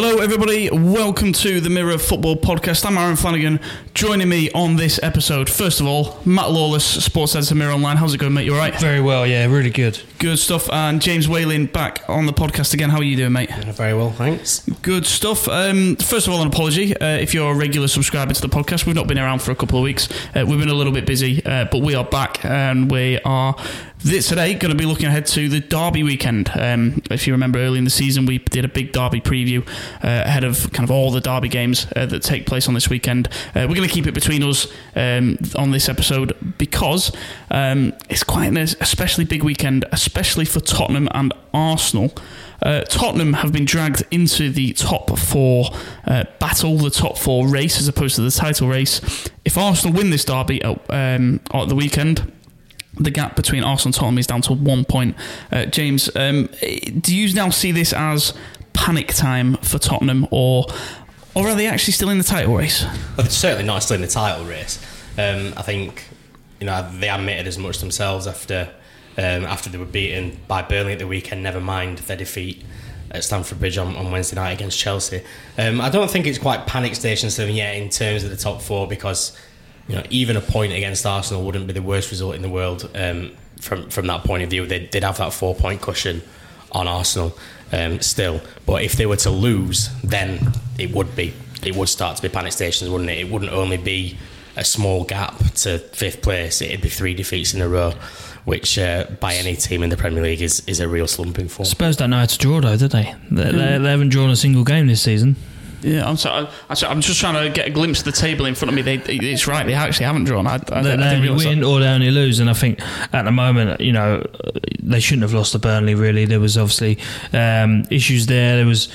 Hello, everybody. Welcome to the Mirror Football Podcast. I'm Aaron Flanagan. Joining me on this episode, first of all, Matt Lawless, Sports Editor Mirror Online. How's it going, mate? You all right? Very well, yeah, really good. Good stuff. And James Whaling back on the podcast again. How are you doing, mate? Very well, thanks. Good stuff. Um, first of all, an apology uh, if you're a regular subscriber to the podcast. We've not been around for a couple of weeks. Uh, we've been a little bit busy, uh, but we are back and we are this today going to be looking ahead to the Derby weekend. Um, if you remember early in the season, we did a big Derby preview uh, ahead of kind of all the Derby games uh, that take place on this weekend. Uh, we're going to keep it between us um, on this episode because um, it's quite an especially big weekend, especially for Tottenham and Arsenal. Uh, Tottenham have been dragged into the top four uh, battle, the top four race, as opposed to the title race. If Arsenal win this derby at, um, at the weekend, the gap between Arsenal and Tottenham is down to one point. Uh, James, um, do you now see this as panic time for Tottenham, or or are they actually still in the title race? Well, they're certainly not still in the title race. Um, I think you know they admitted as much themselves after um, after they were beaten by Burnley at the weekend. Never mind their defeat at Stamford Bridge on, on Wednesday night against Chelsea. Um, I don't think it's quite panic station them yet in terms of the top four because you know even a point against Arsenal wouldn't be the worst result in the world um, from from that point of view. They'd, they'd have that four point cushion on Arsenal um, still, but if they were to lose, then it would be it would start to be panic stations, wouldn't it? It wouldn't only be a small gap to fifth place; it'd be three defeats in a row which uh, by any team in the Premier League is, is a real slumping form. Spurs don't know how to draw though, do they? They, mm. they, they haven't drawn a single game this season. Yeah, I'm sorry. I'm just trying to get a glimpse of the table in front of me. They, it's right; they actually haven't drawn. I, I, they, I only win or they only lose, and I think at the moment, you know, they shouldn't have lost to Burnley. Really, there was obviously um, issues there. There was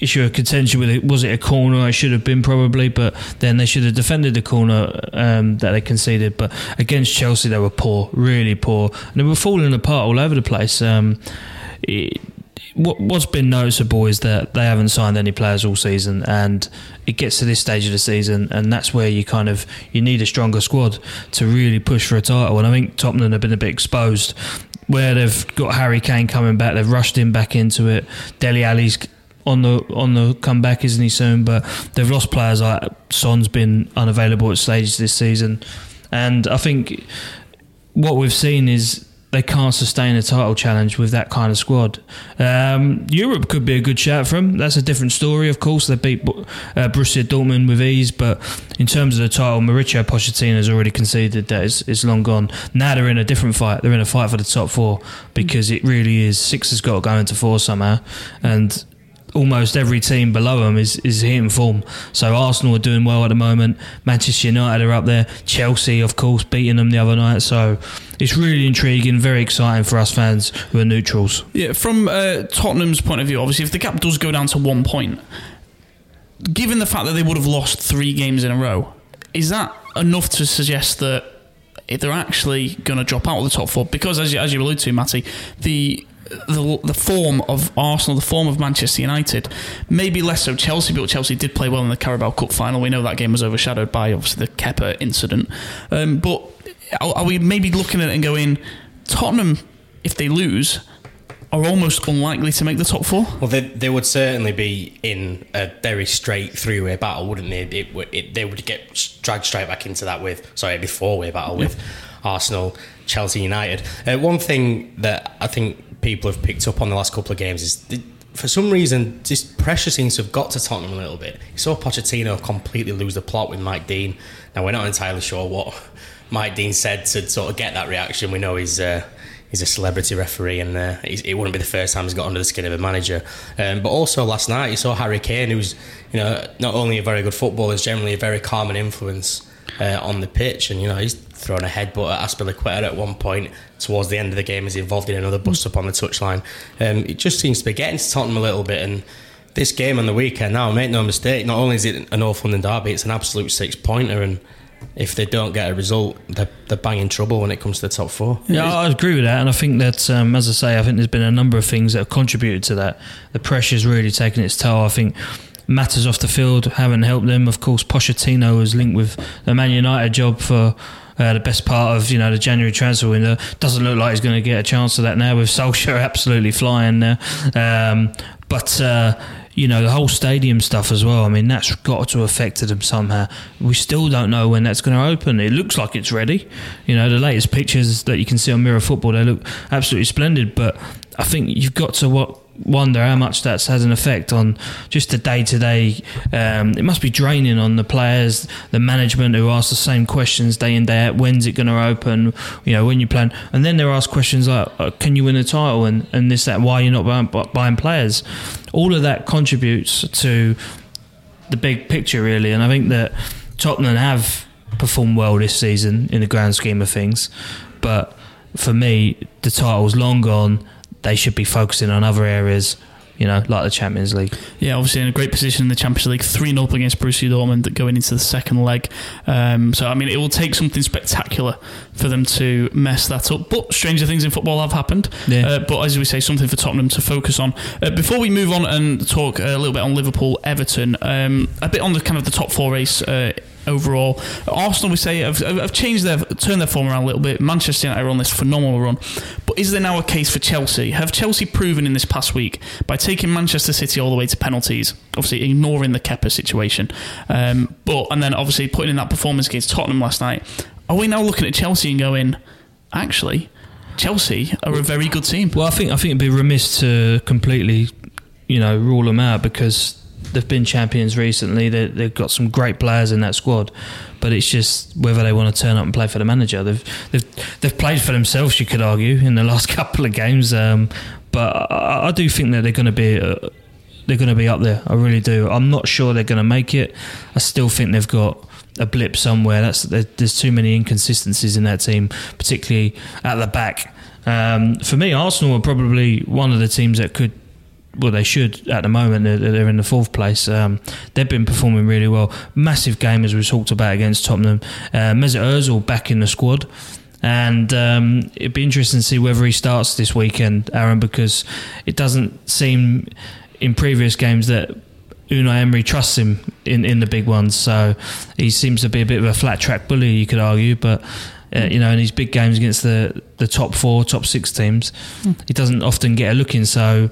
issue of contention with it. Was it a corner? It should have been probably, but then they should have defended the corner um, that they conceded. But against Chelsea, they were poor, really poor, and they were falling apart all over the place. Um, it, what, what's been noticeable is that they haven't signed any players all season, and it gets to this stage of the season, and that's where you kind of you need a stronger squad to really push for a title. And I think Tottenham have been a bit exposed where they've got Harry Kane coming back, they've rushed him back into it. Dele Alli's on the on the comeback, isn't he soon? But they've lost players like Son's been unavailable at stages this season, and I think what we've seen is they can't sustain a title challenge with that kind of squad. Um, Europe could be a good shout for them. That's a different story, of course. They beat uh, Borussia Dortmund with ease, but in terms of the title, Mauricio Pochettino has already conceded that it's, it's, long gone. Now they're in a different fight. They're in a fight for the top four because it really is. Six has got to go into four somehow, and almost every team below them is, is hitting form. So Arsenal are doing well at the moment. Manchester United are up there. Chelsea, of course, beating them the other night. So it's really intriguing, very exciting for us fans who are neutrals. Yeah, from uh, Tottenham's point of view, obviously, if the gap does go down to one point, given the fact that they would have lost three games in a row, is that enough to suggest that they're actually going to drop out of the top four? Because as you, as you alluded to, Matty, the the, the form of Arsenal, the form of Manchester United, maybe less so Chelsea, but Chelsea did play well in the Carabao Cup final. We know that game was overshadowed by obviously the Kepa incident. Um, but are, are we maybe looking at it and going, Tottenham, if they lose, are almost unlikely to make the top four? Well, they, they would certainly be in a very straight three way battle, wouldn't they? It, it, they would get dragged straight back into that with, sorry, a four way battle with Arsenal, Chelsea, United. Uh, one thing that I think people have picked up on the last couple of games is for some reason this pressure seems to have got to Tottenham a little bit. You saw Pochettino completely lose the plot with Mike Dean. Now we're not entirely sure what Mike Dean said to sort of get that reaction. We know he's uh, he's a celebrity referee, and uh, it wouldn't be the first time he's got under the skin of a manager. Um, but also last night, you saw Harry Kane, who's you know not only a very good footballer, is generally a very calming influence uh, on the pitch, and you know he's thrown a headbutt at Azpilicueta at one point towards the end of the game. Is involved in another bust up on the touchline. Um, it just seems to be getting to Tottenham a little bit, and this game on the weekend now, make no mistake, not only is it an North London derby, it's an absolute six pointer, and if they don't get a result, they're, they're banging trouble when it comes to the top four. Yeah, I agree with that, and I think that, um, as I say, I think there's been a number of things that have contributed to that. The pressure's really taken its toll. I think matters off the field haven't helped them. Of course, Pochettino was linked with the Man United job for. Uh, the best part of you know the January transfer window doesn't look like he's going to get a chance of that now with Solskjaer absolutely flying there. Um, but uh, you know, the whole stadium stuff as well. I mean, that's got to have affected them somehow. We still don't know when that's going to open. It looks like it's ready. You know, the latest pictures that you can see on Mirror Football, they look absolutely splendid. But I think you've got to what wonder how much that's has an effect on just the day to day. It must be draining on the players, the management who ask the same questions day in day out. When's it going to open? You know, when you plan, and then they're asked questions like, uh, "Can you win a title?" and and this that. Why you're you not buying, buying players? All of that contributes to the big picture, really. And I think that Tottenham have performed well this season in the grand scheme of things, but for me, the title's long gone they should be focusing on other areas you know, like the Champions League. Yeah, obviously in a great position in the Champions League, 3 0 against Borussia Dortmund going into the second leg. Um, so, I mean, it will take something spectacular for them to mess that up. But stranger things in football have happened. Yeah. Uh, but as we say, something for Tottenham to focus on. Uh, before we move on and talk a little bit on Liverpool Everton, um, a bit on the kind of the top four race. Uh, overall. Arsenal, we say, have, have changed their turned their form around a little bit. Manchester United are on this phenomenal run, but is there now a case for Chelsea? Have Chelsea proven in this past week by taking Manchester City all the way to penalties, obviously ignoring the Kepa situation, um, but and then obviously putting in that performance against Tottenham last night? Are we now looking at Chelsea and going, actually? Chelsea are a very good team. Well, I think I think it'd be remiss to completely, you know, rule them out because they've been champions recently. They, have got some great players in that squad, but it's just whether they want to turn up and play for the manager. They've they've, they've played for themselves, you could argue, in the last couple of games. Um, but I, I, do think that they're going to be. Uh, they're going to be up there. I really do. I'm not sure they're going to make it. I still think they've got a blip somewhere. That's there's too many inconsistencies in that team, particularly at the back. Um, for me, Arsenal are probably one of the teams that could well, they should at the moment. They're, they're in the fourth place. Um, they've been performing really well. Massive game as we talked about against Tottenham. Uh, Mesut Ozil back in the squad. And um, it'd be interesting to see whether he starts this weekend, Aaron, because it doesn't seem in previous games that Unai Emery trusts him in, in the big ones. So he seems to be a bit of a flat track bully, you could argue. But uh, you know, in these big games against the, the top four, top six teams, mm. he doesn't often get a look in. So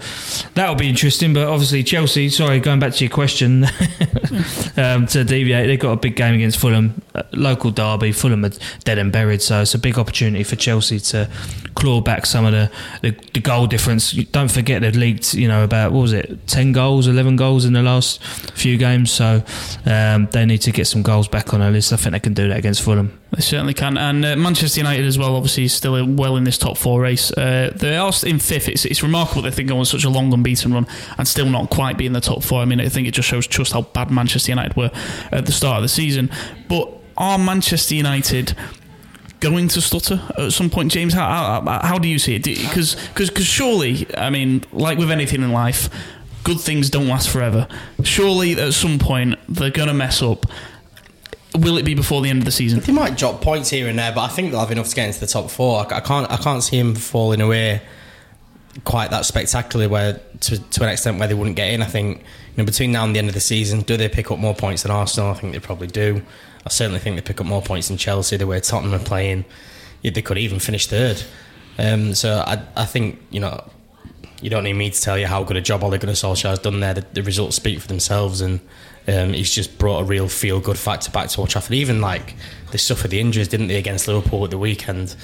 that'll be interesting. But obviously, Chelsea, sorry, going back to your question um, to deviate, they've got a big game against Fulham, uh, local derby. Fulham are dead and buried. So it's a big opportunity for Chelsea to claw back some of the, the, the goal difference. Don't forget they've leaked, you know, about, what was it, 10 goals, 11 goals in the last few games. So um, they need to get some goals back on their list. I think they can do that against Fulham. They certainly can. And uh, Manchester United as well, obviously, is still well in this top four race. Uh, they are in fifth. It's, it's remarkable they think on such a long unbeaten run and still not quite be in the top four. I mean, I think it just shows just how bad Manchester United were at the start of the season. But are Manchester United going to stutter at some point, James? How, how, how do you see it? Because surely, I mean, like with anything in life, good things don't last forever. Surely, at some point, they're going to mess up will it be before the end of the season? They might drop points here and there, but I think they'll have enough to get into the top four. I, can't I can't see him falling away quite that spectacularly where to, to an extent where they wouldn't get in. I think you know between now and the end of the season, do they pick up more points than Arsenal? I think they probably do. I certainly think they pick up more points than Chelsea. The way Tottenham are playing, they could even finish third. Um, so I, I think you know you don't need me to tell you how good a job Ole Gunnar Solskjaer has done there. The, the results speak for themselves, and um, he's just brought a real feel good factor back to Old Trafford. Even like they suffered the injuries, didn't they, against Liverpool at the weekend?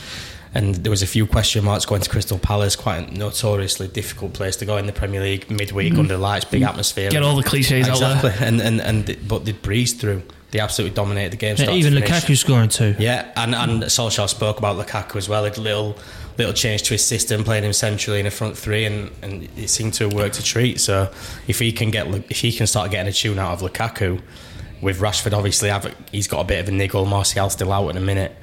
And there was a few question marks going to Crystal Palace, quite a notoriously difficult place to go in the Premier League midweek mm. under lights, big atmosphere. Get all the cliches exactly. out there. And and and but they breezed through. They absolutely dominated the game. Yeah, even Lukaku scoring too. Yeah, and and Solskjaer spoke about Lukaku as well. A little little change to his system, playing him centrally in a front three, and, and it seemed to have worked a treat. So if he can get if he can start getting a tune out of Lukaku, with Rashford obviously he's got a bit of a niggle. Martial still out in a minute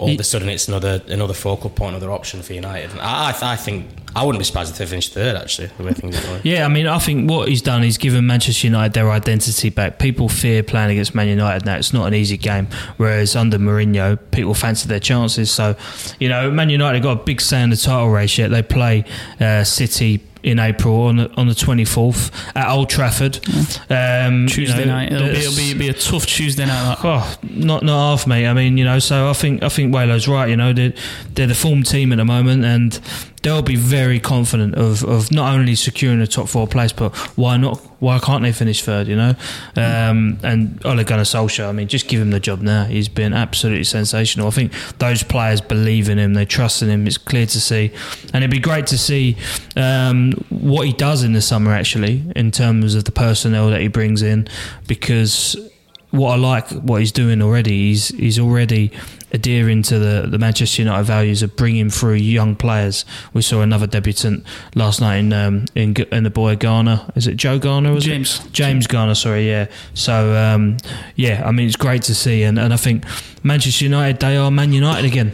all of a sudden it's another another focal point, another option for United. I, I, I think I wouldn't be surprised if they finished third. Actually, the way things are going. Yeah, I mean, I think what he's done, is given Manchester United their identity back. People fear playing against Man United now; it's not an easy game. Whereas under Mourinho, people fancy their chances. So, you know, Man United got a big say in the title race. Yet they play uh, City in April on the, on the 24th at Old Trafford. Yeah. Um, Tuesday you know, night. It'll be, it'll be, be, a tough Tuesday night. Oh, not not half, mate. I mean, you know, so I think I think Walo's right. You know, they're, they're the form team at the moment, and they'll be very confident of, of not only securing a top four place, but why not? Why can't they finish third? You know, um, and Ole Gunnar Solskjaer. I mean, just give him the job now. He's been absolutely sensational. I think those players believe in him. They trust in him. It's clear to see, and it'd be great to see um, what he does in the summer. Actually, in terms of the personnel that he brings in, because what I like what he's doing already. He's he's already adhering to the, the Manchester United values of bringing through young players. We saw another debutant last night in um, in, in the boy Garner. Is it Joe Garner? Was James. it? James Garner? Sorry, yeah. So um, yeah, I mean it's great to see, and, and I think Manchester United they are Man United again.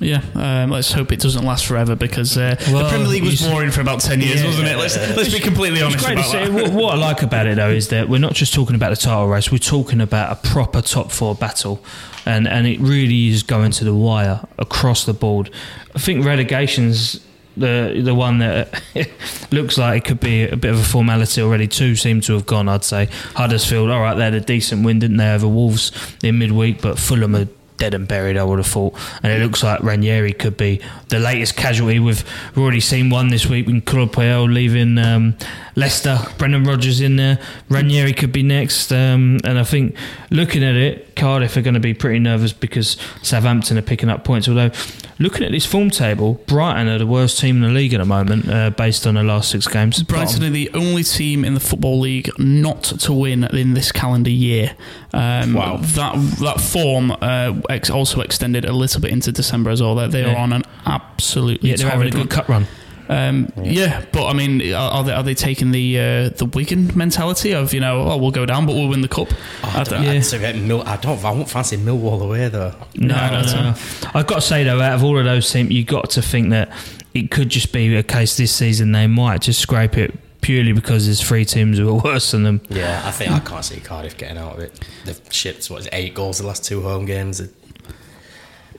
Yeah, um, let's hope it doesn't last forever because uh, Well, the Premier League was boring for about ten years, Yeah. wasn't it? Let's let's be completely honest about that. What, what I like about it though is that we're not just talking about the title race; we're talking about a proper top four battle, and and it really is going to the wire across the board. I think relegation's the the one that looks like it could be a bit of a formality already. Two seem to have gone. I'd say Huddersfield. All right, they had a decent win, didn't they, over Wolves in midweek, but Fulham are dead and buried, I would have thought. And it looks like Ranieri could be the latest casualty. We've already seen one this week with Claude Puel leaving um, Leicester, Brendan Rodgers in there. Ranieri could be next. Um, and I think looking at it, Cardiff are going to be pretty nervous because Southampton are picking up points. Although, looking at this form table, Brighton are the worst team in the league at the moment uh, based on the last six games. Brighton Bottom. are the only team in the football league not to win in this calendar year. Um, Wow. That that form uh, ex- also extended a little bit into December as well. They, they are on an absolutely Yeah, they're having a torrid good cut run. Um, yeah. but I mean, are, are they are they taking the uh, the Wigan mentality of you know, oh, we'll go down, but we'll win the cup? I I, don't- Yeah. I'd say Mil- I don't. I won't fancy Millwall away though. No, No, no, no, no. I've got to say though, out of all of those teams, you have got to think that it could just be a case this season they might just scrape it purely because there's three teams who worse than them. Yeah, I think I can't see Cardiff getting out of it. They've shipped what eight goals the last two home games.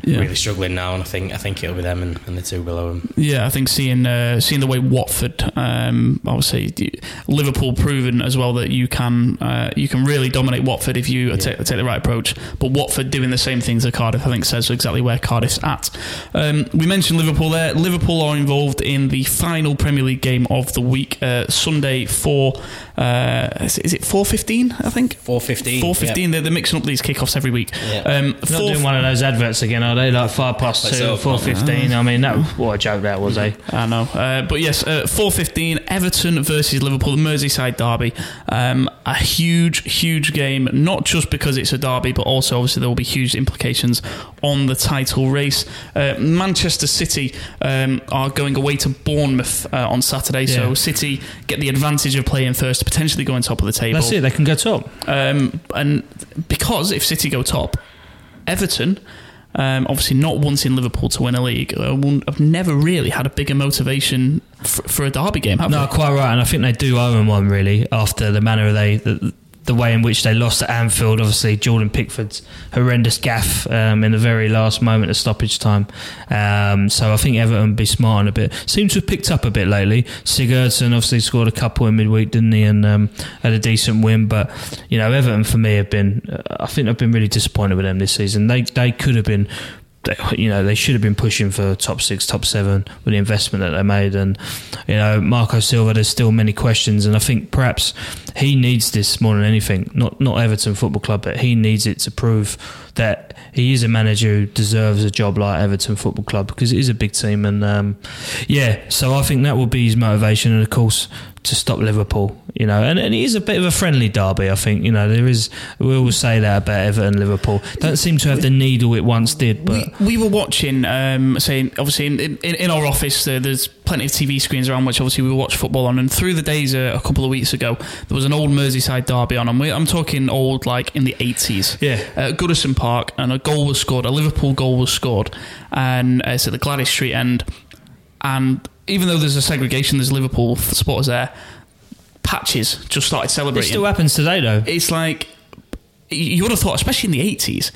Yeah. really struggling now, and I think I think it'll be them and, and the two below them. Yeah, I think seeing uh, seeing the way Watford, um, obviously Liverpool proven as well that you can uh, you can really dominate Watford if you take, take the right approach. But Watford doing the same things at Cardiff, I think, says exactly where Cardiff's at. Um, we mentioned Liverpool there. Liverpool are involved in the final Premier League game of the week, uh, Sunday for uh, is it- is it four fifteen? I think Four fifteen. four fifteen. They're, they're mixing up these kickoffs every week. Yeah. Um, Not four- doing one of those adverts again, are they? Like five past Let's two, hope four not. fifteen. I mean, that what a joke that was, eh? I know. Uh, but yes, uh, 4.15, Everton versus Liverpool, the Merseyside derby. Um, a huge, huge game, not just because it's a derby, but also obviously there will be huge implications on the title race. Uh, Manchester City um, are going away to Bournemouth uh, on Saturday, so City get the advantage of playing first, to potentially go on top of the table. That's it. They can go top. Um, and because if City go top, Everton, um, obviously not wanting Liverpool to win a league, uh, won't- have never really had a bigger motivation f- for a derby game, have No, they? quite right, and I think they do owe them one really after the manner they the, the way in which they lost at Anfield. Obviously, Jordan Pickford's horrendous gaff um, in the very last moment of stoppage time. Um, so I think Everton be smart on a bit. Seems to have picked up a bit lately. Sigurdsson obviously scored a couple in midweek, didn't he? And um, had a decent win. But you know, Everton for me have been. Uh, I think I've been really disappointed with them this season. They they could have been they, you know they should have been pushing for top six, top seven with the investment that they made, and you know Marco Silva. There's still many questions, and I think perhaps he needs this more than anything. Not not Everton Football Club, but he needs it to prove that he is a manager who deserves a job like Everton Football Club because it is a big team, and um, yeah. So I think that will be his motivation, and of course to stop Liverpool. You know, and, and it is a bit of a friendly derby. I think you know there is. We always say that about Everton, Liverpool. Don't seem to have the needle it once did, but. we, we were watching, um, saying obviously in, in, in our office uh, there's plenty of TV screens around which obviously we watch football on. And through the days uh, a couple of weeks ago, there was an old Merseyside derby on, and we, I'm talking old like in the 80s. Yeah. at Goodison Park, and a goal was scored. A Liverpool goal was scored, and uh, it's at the Gladys Street end. And even though there's a segregation, there's Liverpool supporters there. Patches just started celebrating. It still happens today, though. it's like you would have thought, especially in the eighties,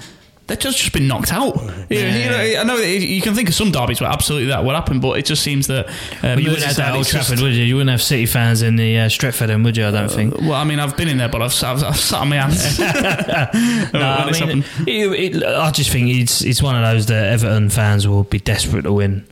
they've just just been knocked out. You know, you know, I know you can think of some derbies where absolutely that would happen, but it just seems that uh, But you wouldn't have that Old it's just- Trafford, would you? You wouldn't have City fans in the uh, Stretford end, would you? I don't think. Well, I mean, I've been in there, but I've, sat- I've, I've sat on my hands. No, I mean, it, it, I just think it's it's one of those that Everton fans will be desperate to win.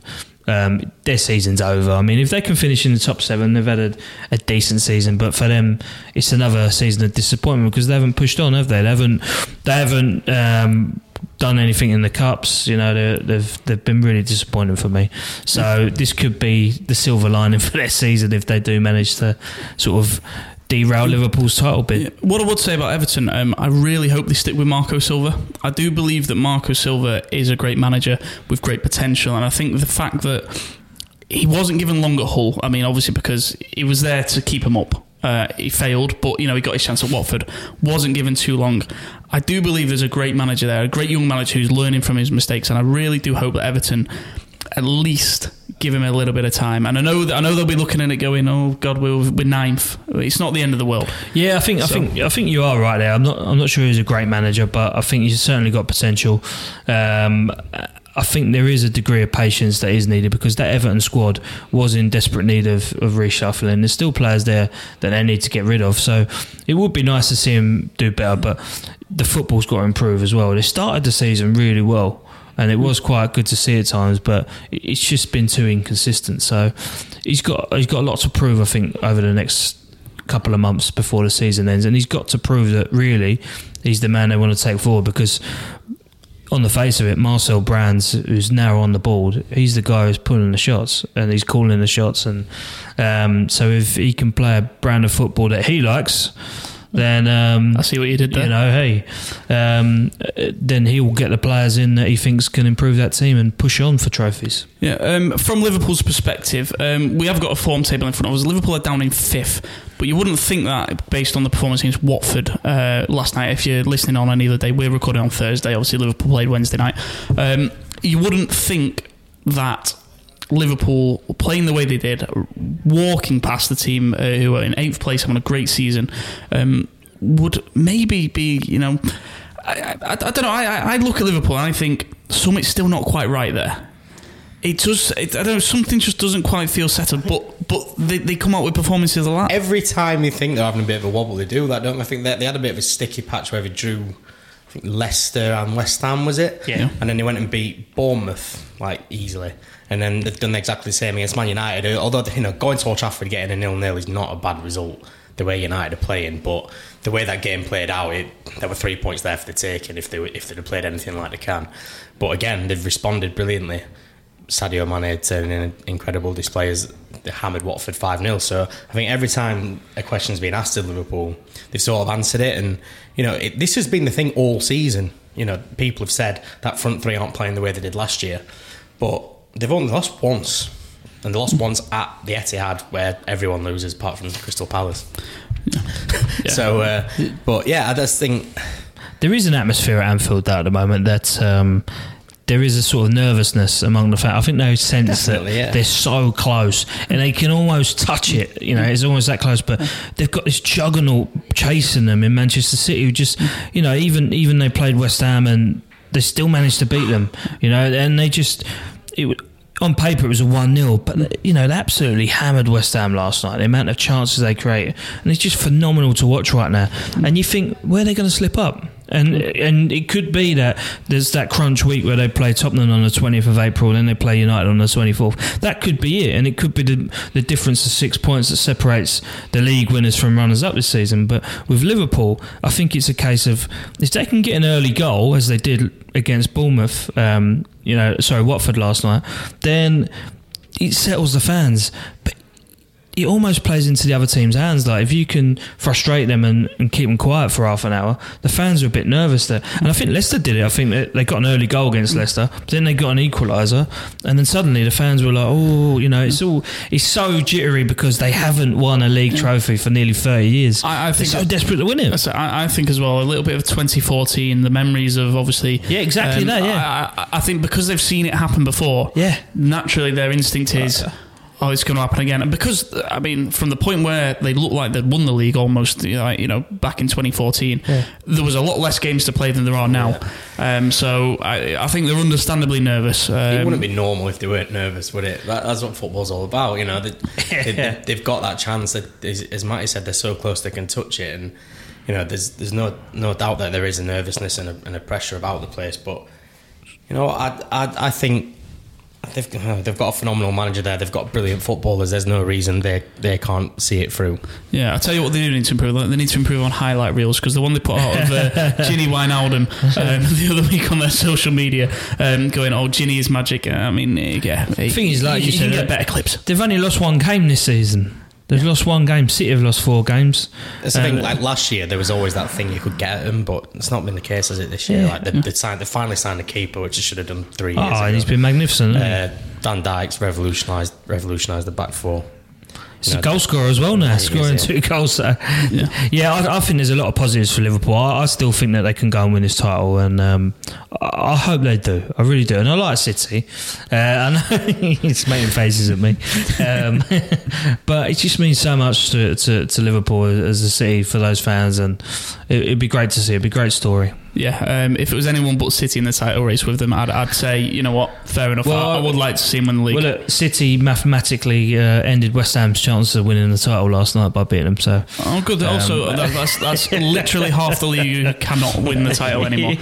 Um, their season's over. I mean, if they can finish in the top seven, they've had a, a decent season. But for them, it's another season of disappointment because they haven't pushed on, have they? They haven't. They haven't. Um, done anything in the cups, you know, they've they've been really disappointing for me. So this could be the silver lining for their season if they do manage to sort of derail Liverpool's title bid. Yeah. What I would say about Everton, um, I really hope they stick with Marco Silva. I do believe that Marco Silva is a great manager with great potential, and I think the fact that he wasn't given long at Hull, I mean, obviously because he was there to keep him up. Uh, he failed, but you know he got his chance at Watford. wasn't given too long. I do believe there's a great manager there, a great young manager who's learning from his mistakes, and I really do hope that Everton at least give him a little bit of time. And I know that, I know they'll be looking at it going, "Oh God, we're, we're ninth. It's not the end of the world." Yeah, I think so. I think I think you are right there. I'm not I'm not sure he's a great manager, but I think he's certainly got potential. Um, I think there is a degree of patience that is needed because that Everton squad was in desperate need of, of reshuffling. There's still players there that they need to get rid of. So it would be nice to see him do better, but the football's got to improve as well. They started the season really well and it was quite good to see at times, but it's just been too inconsistent. So he's got he's got a lot to prove, I think, over the next couple of months before the season ends, and he's got to prove that really he's the man they want to take forward because. On the face of it, Marcel Brands, who's now on the board, he's the guy who's pulling the shots and he's calling the shots. And um, so, if he can play a brand of football that he likes, then um, I see what you did there. You know, hey, um, then he will get the players in that he thinks can improve that team and push on for trophies. Yeah, um, from Liverpool's perspective, um, we have got a form table in front of us. Liverpool are down in fifth, but you wouldn't think that based on the performance against Watford uh, last night. If you're listening on any other day, we're recording on Thursday. Obviously, Liverpool played Wednesday night. Um, you wouldn't think that Liverpool playing the way they did, walking past the team uh, who are in eighth place, having a great season, um, would maybe be, you know, I, I, I don't know. I, I look at Liverpool and I think something's still not quite right there. It just, it, I don't know, something just doesn't quite feel settled. But but they, they come out with performances a lot. Every time you think they're having a bit of a wobble, they do that, don't they? I think they, they had a bit of a sticky patch where they drew I think Leicester and West Ham was it? Yeah. And then they went and beat Bournemouth like easily and then they've done exactly the same against Man United. Although you know going to Old Trafford getting a nil nil is not a bad result the way United are playing, but the way that game played out, it, there were three points there for the taking if they were, if they'd have played anything like they can. But again, they've responded brilliantly. Sadio Mane turning in incredible displays. They hammered Watford 5 0. So I think every time a question's been asked of Liverpool, they've sort of answered it. And, you know, it, this has been the thing all season. You know, people have said that front three aren't playing the way they did last year. But they've only lost once, and they lost once at the Etihad, where everyone loses apart from Crystal Palace. Yeah. yeah. So, uh, but yeah, I just think there is an atmosphere at Anfield at the moment that. Um, there is a sort of nervousness among the fans. I think they sense Definitely, that yeah. they're so close and they can almost touch it. You know, it's almost that close. But they've got this juggernaut chasing them in Manchester City. Who just, you know, even even they played West Ham and they still managed to beat them. You know, and they just it on paper it was a 1-0 but you know they absolutely hammered West Ham last night the amount of chances they create and it's just phenomenal to watch right now and you think where are they going to slip up and and it could be that there's that crunch week where they play Tottenham on the 20th of April and then they play United on the 24th. That could be it, and it could be the, the difference of six points that separates the league winners from runners up this season. But with Liverpool, I think it's a case of if they can get an early goal as they did against Bournemouth, um, you know, sorry, Watford last night, then it settles the fans. But it almost plays into the other team's hands. Like if you can frustrate them and, and keep them quiet for half an hour, the fans are a bit nervous there. And I think Leicester did it. I think they got an early goal against Leicester, but then they got an equaliser, and then suddenly the fans were like, "Oh, you know, it's all it's so jittery because they haven't won a league trophy for nearly thirty years. I, I think They're so desperate to win it. I, I, think as well a little bit of 2014, the memories of obviously, yeah, exactly um, that. Yeah, I, I, think because they've seen it happen before. Yeah, naturally their instinct is. Uh, oh, it's going to happen again. And because, I mean, from the point where they looked like they'd won the league almost, you know, back in 2014, yeah. there was a lot less games to play than there are now. Yeah. Um, so I, I, think they're understandably nervous. Um, it wouldn't be normal if they weren't nervous, would it? That, that's what football's all about. You know, they, have they, got that chance. That, as Matty said, they're so close they can touch it. And, you know, there's there's no no doubt that there is a nervousness and a, and a pressure about the place. But, you know, I, I, I think they've uh, they've got a phenomenal manager there. They've got brilliant footballers. There's no reason they they can't see it through. Yeah, I tell you what they do need to improve. on. They need to improve on highlight reels because the one they put out of uh, Gini Wijnaldum um, the other week on their social media, um, going, "Oh, Gini is magic." I mean, yeah, the thing is, like you can said, get uh, better clips. They've only lost one game this season. They've lost one game. City have lost four games. It's the Um, thing. Like last year, there was always that thing you could get at them, but it's not been the case, has it? This year, Yeah. like they, they signed, they finally signed a keeper, which they should have done three years Oh, ago. he's been magnificent. uh, Van Dijk's revolutionised revolutionised the back four. He's a goal scorer as well now, he is, scoring yeah. two goals. So. Yeah, I, I think there's a lot of positives for Liverpool. I, I still think that they can go and win this title, and um, I, I hope they do. I really do. And I like City. Uh, I know he's making faces at me, um, but it just means so much to, to, to Liverpool as a city for those fans, and it, it'd be great to see. It'd be a great story. Yeah, um, if it was anyone but City in the title race with them, I'd, I'd say, you know what, fair enough. Well, I, I would like to see him win the league. Well, look, City mathematically uh, ended West Ham's chances of winning the title last night by beating them. So Oh, good. also, that, that's, that's literally half the league who cannot win the title anymore.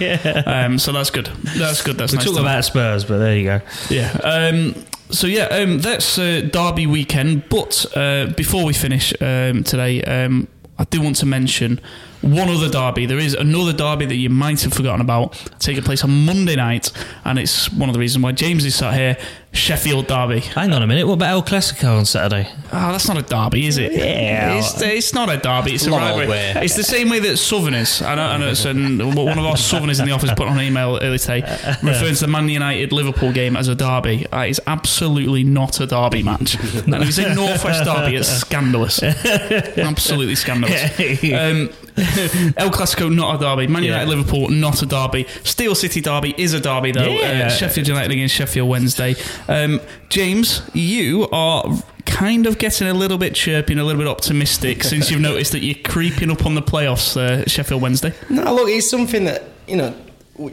Um, so that's good. That's good. That's we nice. talk about Spurs, but there you go. Yeah. Um, so yeah, um, that's uh, Derby weekend. But uh, before we finish um, today, um, I do want to mention one other derby. There is another derby that you might have forgotten about taking place on Monday night, and it's one of the reasons why James is sat here. Sheffield Derby. Hang on a minute. What about El Clasico on Saturday? Ah, that's not a derby, is it? Yeah. it's, it's not a derby. It's a Long rivalry. way. It's the same way that Southerners. I know, I know it's an, one of our Southerners in the office put on an email earlier today referring to the Man United Liverpool game as a derby. It's absolutely not a derby match. and if you say Northwest Derby, it's scandalous. absolutely scandalous. Um, El Clasico, not a derby. Man United, Yeah. Liverpool, not a derby. Steel City Derby is a derby, though. Yeah. Uh, Sheffield United against Sheffield Wednesday. Um, James, you are kind of getting a little bit chirpy and a little bit optimistic since you've noticed that you're creeping up on the playoffs, uh, Sheffield Wednesday. No, look, it's something that you know. we-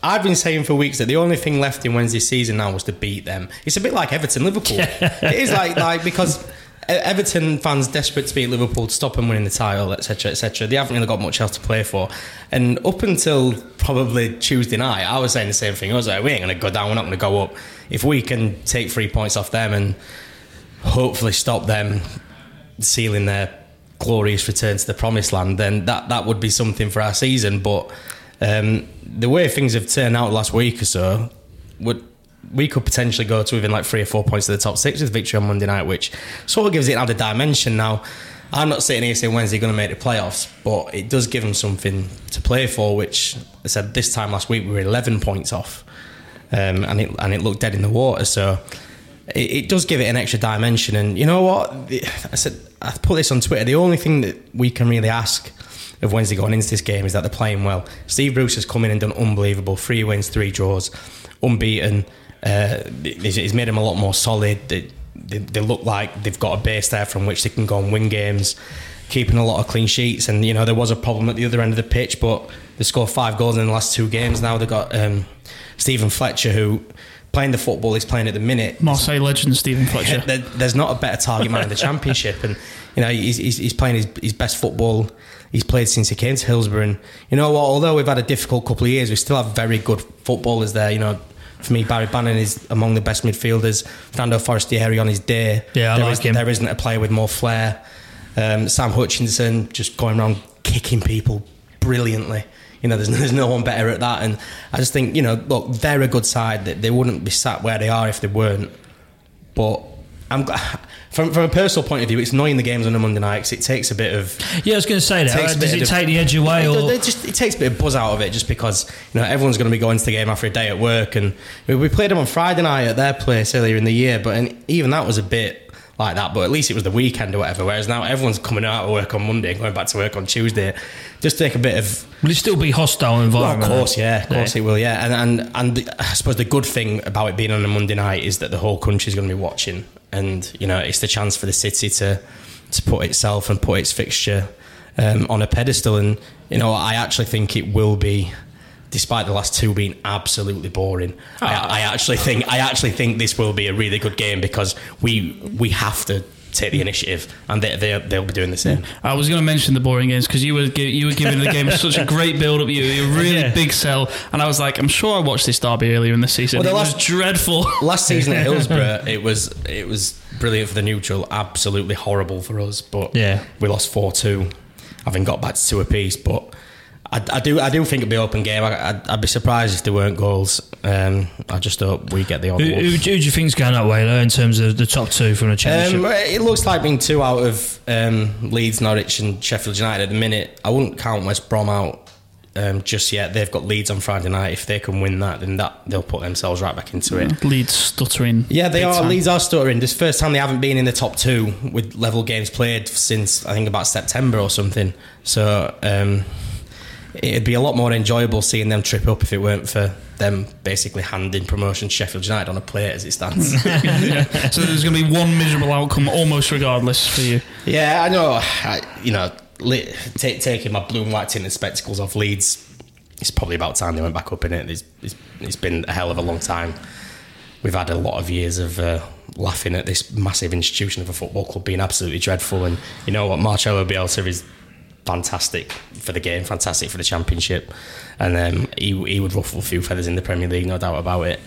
I've been saying for weeks that the only thing left in Wednesday's season now was to beat them. It's a bit like Everton, Liverpool. it is like like because Everton fans desperate to beat Liverpool to stop them winning the title, etc., etc. They haven't really got much else to play for. And up until probably Tuesday night, I was saying the same thing. I was like, we ain't going to go down. We're not going to go up. If we can take three points off them and hopefully stop them sealing their glorious return to the promised land, then that, that would be something for our season. But um, the way things have turned out last week or so, would we could potentially go to within like three or four points of the top six with victory on Monday night, which sort of gives it another dimension. Now, I'm not sitting here saying Wednesday going to make the playoffs, but it does give them something to play for. Which I said this time last week we were 11 points off, um, and it and it looked dead in the water. So it, it does give it an extra dimension. And you know what? I said I put this on Twitter. The only thing that we can really ask of Wednesday going into this game is that they're playing well. Steve Bruce has come in and done unbelievable. Three wins, three draws, unbeaten. Uh, made them a lot more solid. They, they, they look like they've got a base there from which they can go and win games, keeping a lot of clean sheets. And you know there was a problem at the other end of the pitch, but they scored five goals in the last two games. Now they've got um, Steven Fletcher who. Playing the football he's playing at the minute, Marseille legend Steven Fletcher. there, there's not a better target man in the championship, and you know he's, he's, he's playing his, his best football he's played since he came to Hillsborough. And you know what? Although we've had a difficult couple of years, we still have very good footballers there. You know, for me, Barry Bannan is among the best midfielders. Fernando Forestieri on his day. Yeah, I there like is- him. There isn't a player with more flair. Um, Sam Hutchinson just going around kicking people brilliantly. You know, there's, there's no one better at that. And I just think, you know, look, they're a good side. That They wouldn't be sat where they are if they weren't. But I'm from from a personal point of view, it's annoying the games on a Monday night 'cause it takes a bit of Yeah, I was going to say that. Uh, Does it of- take the edge away, it, or it just it takes a bit of buzz out of it, just because you know everyone's going to be going to the game after a day at work, and we, we played them on Friday night at their place earlier in the year, but and even that was a bit like that. But at least it was the weekend or whatever. Whereas now everyone's coming out of work on Monday and going back to work on Tuesday. Just take a bit of will it still be hostile well, of course, yeah, of course it will, yeah. And and and the, I suppose the good thing about it being on a Monday night is that the whole country's going to be watching, and you know it's the chance for the city to to put itself and put its fixture um, on a pedestal. And you know, I actually think it will be. Despite the last two being absolutely boring, I, ah. I actually think I actually think this will be a really good game because we we have to take the initiative, and they, they they'll be doing the same. I was going to mention the boring games because you were you were giving the game such a great build up. You were really Yeah. big sell, and I was like, I'm sure I watched this derby earlier in the season. Well, the it was last- dreadful. Last season at Hillsborough, it was it was brilliant for the neutral, absolutely horrible for us. But Yeah. we lost four two, having got back to two apiece. But I, I do I do think it'd be open game. I, I'd, I'd be surprised if there weren't goals. Um, I just hope we get the odd Who, who, who do you think's going up, Waylo, in terms of the top two from the championship? Um, it looks like being two out of um, Leeds, Norwich, and Sheffield United at the minute. I wouldn't count West Brom out um, just yet. They've got Leeds on Friday night. If they can win that, then that they'll put themselves right back into it. Leeds stuttering. Yeah, they are. time. Leeds are stuttering. This first time they haven't been in the top two with level games played since I think about September or something. So um, it'd be a lot more enjoyable seeing them trip up if it weren't for them basically handing promotion Sheffield United on a plate as it stands. yeah. So there's going to be one miserable outcome almost regardless for you. Yeah, I know. I, you know, le- ta taking my blue and white tinted spectacles off Leeds, it's probably about time they went back up in it. It's, it's, it's been a hell of a long time. We've had a lot of years of uh, laughing at this massive institution of a football club being absolutely dreadful. And you know what? Marcelo Bielsa is fantastic for the game, fantastic for the championship. And um, he, he would ruffle a few feathers in the Premier League, no doubt about it.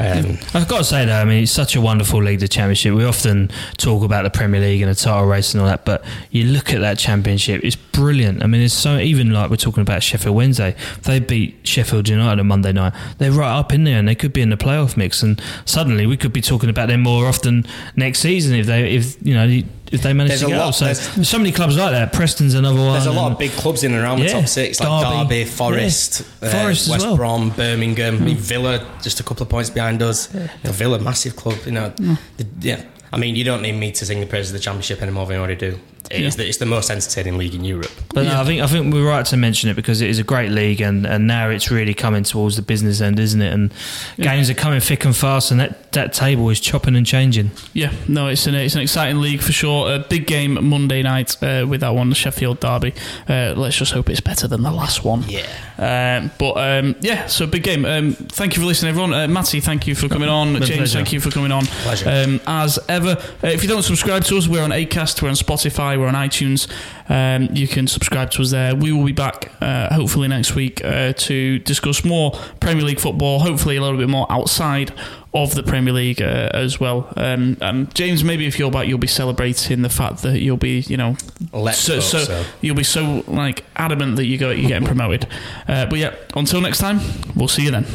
Um, I've got to say though, I mean, it's such a wonderful league, the Championship. We often talk about the Premier League and the title race and all that, but you look at that Championship, it's brilliant. I mean, it's so even like we're talking about Sheffield Wednesday, they beat Sheffield United on Monday night, they're right up in there and they could be in the playoff mix. And suddenly we could be talking about them more often next season if they, if you know, if they manage There's to get lot- up. So there's- there's so many clubs like that. Preston's another one. There's a lot of big clubs in and around the top six, like Derby, Derby, Forest, yeah. uh, Forest as West well. Brom, Birmingham, mean, Villa, just a couple of points behind us. Know, Villa, massive club. You know, the, yeah. I mean, you don't need me to sing the praises of the Championship anymore than you already do. It's, the, it's the most entertaining league in Europe. But no, I think I think we're right to mention it because it is a great league, and, and now it's really coming towards the business end, isn't it? And games are coming thick and fast, and that, that table is chopping and changing. Yeah, no, it's an it's an exciting league for sure. A big game Monday night uh, with that one, the Sheffield derby. Uh, let's just hope it's better than the last one. Yeah. Um, but um, yeah, so big game. Um, thank you for listening, everyone. Uh, Matty, thank you for coming on. My James, pleasure. thank you for coming on. Pleasure. Um, as ever, uh, if you don't subscribe to us, we're on Acast, we're on Spotify, we're on iTunes. Um, you can subscribe to us there. We will be back uh, hopefully next week uh, to discuss more Premier League football. Hopefully, a little bit more outside of the Premier League uh, as well. Um, and James, maybe if you're back, you'll be celebrating the fact that you'll be, you know, Let's so, so, so. you'll be so like adamant that you go you're getting promoted. Uh, but yeah, until next time, we'll see you then.